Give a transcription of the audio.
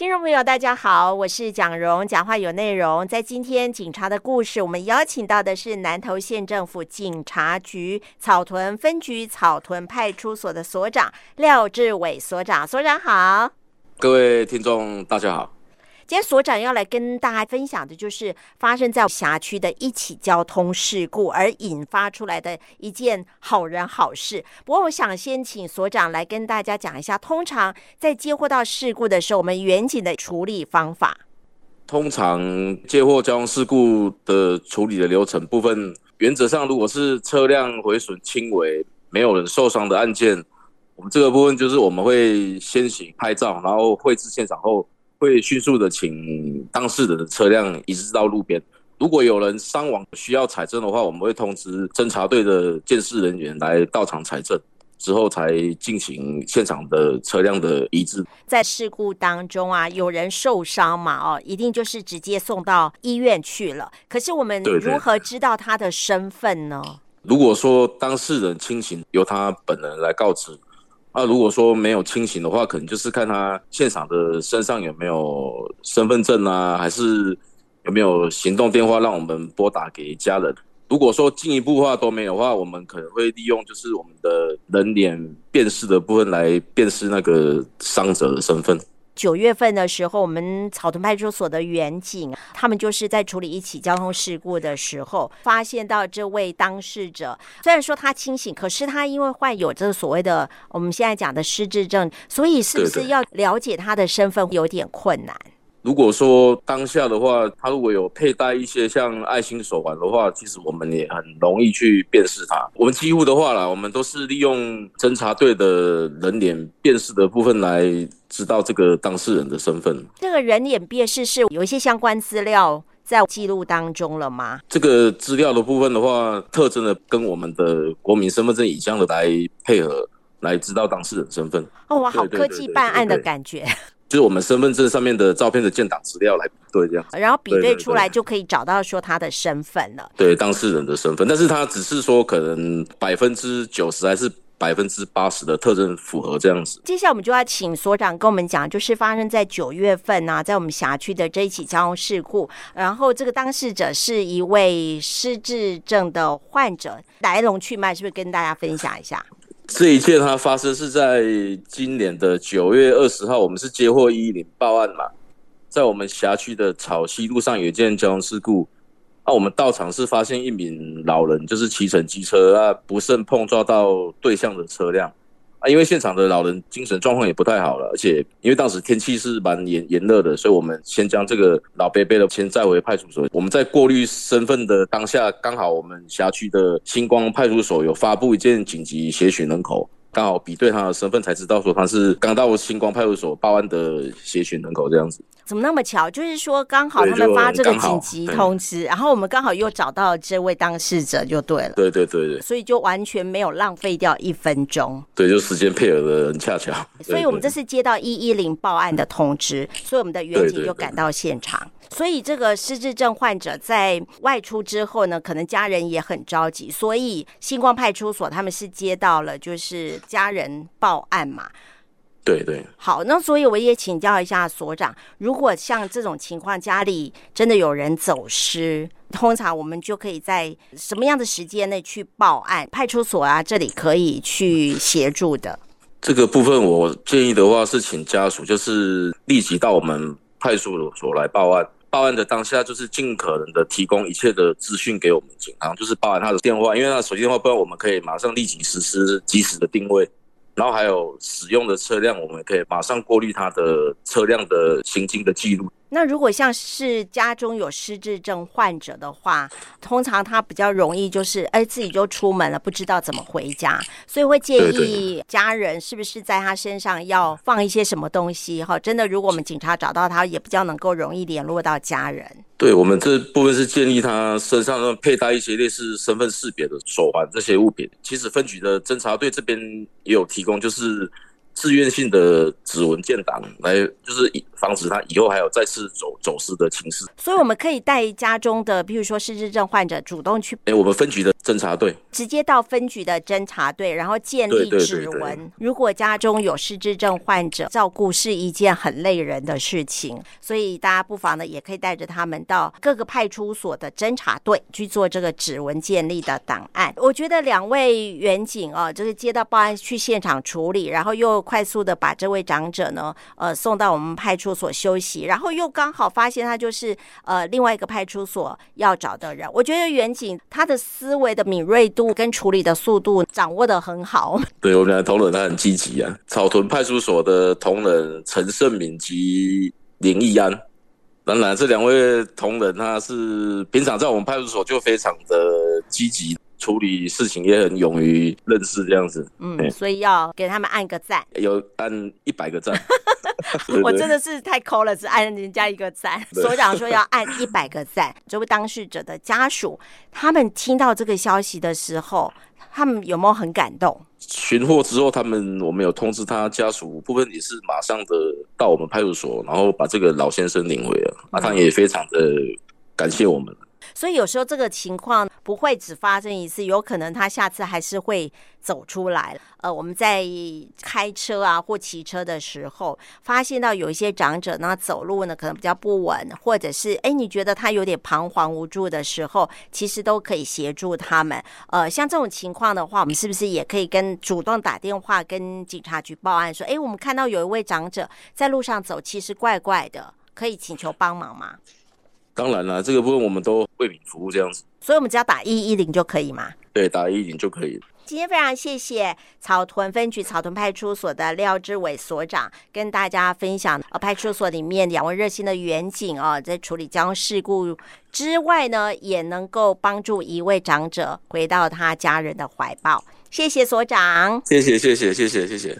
听众朋友，大家好，我是蒋荣，讲话有内容。在今天警察的故事，我们邀请到的是南投县政府警察局草屯分局草屯派出所的所长廖志伟所长。所长好，各位听众大家好。今天所长要来跟大家分享的，就是发生在辖区的一起交通事故而引发出来的一件好人好事。不过，我想先请所长来跟大家讲一下，通常在接获到事故的时候，我们远景的处理方法。通常接获交通事故的处理的流程部分，原则上，如果是车辆毁损轻微、没有人受伤的案件，我们这个部分就是我们会先行拍照，然后绘制现场后。会迅速的请当事人的车辆移至到路边。如果有人伤亡需要采证的话，我们会通知侦查队的监视人员来到场采证，之后才进行现场的车辆的移置。在事故当中啊，有人受伤嘛？哦，一定就是直接送到医院去了。可是我们如何知道他的身份呢？对对。如果说当事人清醒，由他本人来告知。那、如果说没有清醒的话，可能就是看他现场的身上有没有身份证啊，还是有没有行动电话让我们拨打给家人。如果说进一步话都没有的话，我们可能会利用就是我们的人脸辨识的部分来辨识那个伤者的身份。九月份的时候，我们草屯派出所的员警，他们就是在处理一起交通事故的时候，发现到这位当事者，虽然说他清醒，可是他因为患有这个所谓的我们现在讲的失智症，所以是不是要了解他的身份有点困难？如果说当下的话，他如果有佩戴一些像爱心手环的话，其实我们也很容易去辨识他。我们几乎的话啦，我们都是利用侦查队的人脸辨识的部分来知道这个当事人的身份。这个人脸辨识是有一些相关资料在记录当中了吗？这个资料的部分的话，特征的跟我们的国民身份证影像的来配合，来知道当事人身份。哦，哇好科技办案的感觉。就是我们身份证上面的照片的建档资料来比对这样，然后比对出来就可以找到说他的身份了。对，当事人的身份，但是他只是说可能百分之九十还是百分之八十的特征符合这样子。接下来我们就要请所长跟我们讲，就是发生在九月份啊，在我们辖区的这一起交通事故，然后这个当事者是一位失智症的患者，来龙去脉是不是跟大家分享一下？这一切它发生是在今年的九月二十号，我们是接获一一零报案嘛，在我们辖区的草溪路上有一件交通事故，那我们到场是发现一名老人，就是骑乘机车啊，不慎碰撞到对向的车辆。啊，因为现场的老人精神状况也不太好了，而且因为当时天气是蛮炎炎热的，所以我们先将这个老伯伯的先载回派出所。我们在过滤身份的当下，刚好我们辖区的星光派出所有发布一件紧急协寻人口。刚好比对他的身份，才知道说他是刚到星光派出所报案的协寻人口这样子。怎么那么巧？就是说刚好他们发这个紧急通知，然后我们刚好又找到这位当事者，就对了。对对对对。所以就完全没有浪费掉一分钟。对，就时间配合的很恰巧。所以我们这次接到一一零报案的通知，所以我们的远警就赶到现场。所以这个失智症患者在外出之后呢，可能家人也很着急，所以星光派出所他们是接到了就是家人报案嘛。对对。好，那所以我也请教一下所长，如果像这种情况，家里真的有人走失，通常我们就可以在什么样的时间内去报案？派出所啊，这里可以去协助的。这个部分我建议的话是请家属就是立即到我们派出所来报案。报案的当下，就是尽可能的提供一切的资讯给我们警方，就是报案他的电话，因为他手机电话，不然我们可以马上立即实施及时的定位。然后还有使用的车辆，我们可以马上过滤他的车辆的行进的记录。那如果像是家中有失智症患者的话，通常他比较容易就是哎自己就出门了，不知道怎么回家，所以会建议家人是不是在他身上要放一些什么东西哈？真的，如果我们警察找到他，也比较能够容易联络到家人。对，我们这部分是建议他身上佩戴一些类似身份识别的手环这些物品。其实分局的侦查队这边也有提供，就是自愿性的指纹建档来，就是防止他以后还有再次走走失的情势。所以我们可以带家中的，比如说失智症患者，主动去。哎，我们分局的侦查队直接到分局的侦查队，然后建立指纹。如果家中有失智症患者，照顾是一件很累人的事情，所以大家不妨呢，也可以带着他们到各个派出所的侦查队去做这个指纹建立的档案。我觉得两位员警哦，就是接到报案去现场处理，然后又快速的把这位长者呢，呃，送到我们派出所休息，然后又刚好发现他就是呃另外一个派出所要找的人。我觉得远景他的思维的敏锐度跟处理的速度掌握的很好。对，我们俩同仁他很积极啊。草屯派出所的同仁陈胜敏及林义安，当然这两位同仁他是平常在我们派出所就非常的积极。处理事情也很勇于认识这样子，嗯，所以要给他们按个赞，有按一百个赞，我真的是太抠了，只按人家一个赞。所长说要按一百个赞，这位当事者的家属，他们听到这个消息的时候，他们有没有很感动？寻获之后，他们我们有通知他家属部分也是马上的到我们派出所，然后把这个老先生领回了，嗯、啊，他也非常的感谢我们。所以有时候这个情况不会只发生一次，有可能他下次还是会走出来。呃，我们在开车啊或骑车的时候，发现到有一些长者呢走路呢可能比较不稳，或者是哎你觉得他有点彷徨无助的时候，其实都可以协助他们。呃，像这种情况的话，我们是不是也可以跟主动打电话跟警察局报案说，哎，我们看到有一位长者在路上走，其实怪怪的，可以请求帮忙吗？当然了，这个部分我们都为民服务这样子，所以我们只要打一一零就可以吗？对，打一一零就可以。今天非常谢谢草屯分局草屯派出所的廖志伟所长跟大家分享，呃，派出所里面两位热心的员警啊，在处理交通事故之外呢，也能够帮助一位长者回到他家人的怀抱。谢谢所长，谢谢谢谢谢谢谢谢。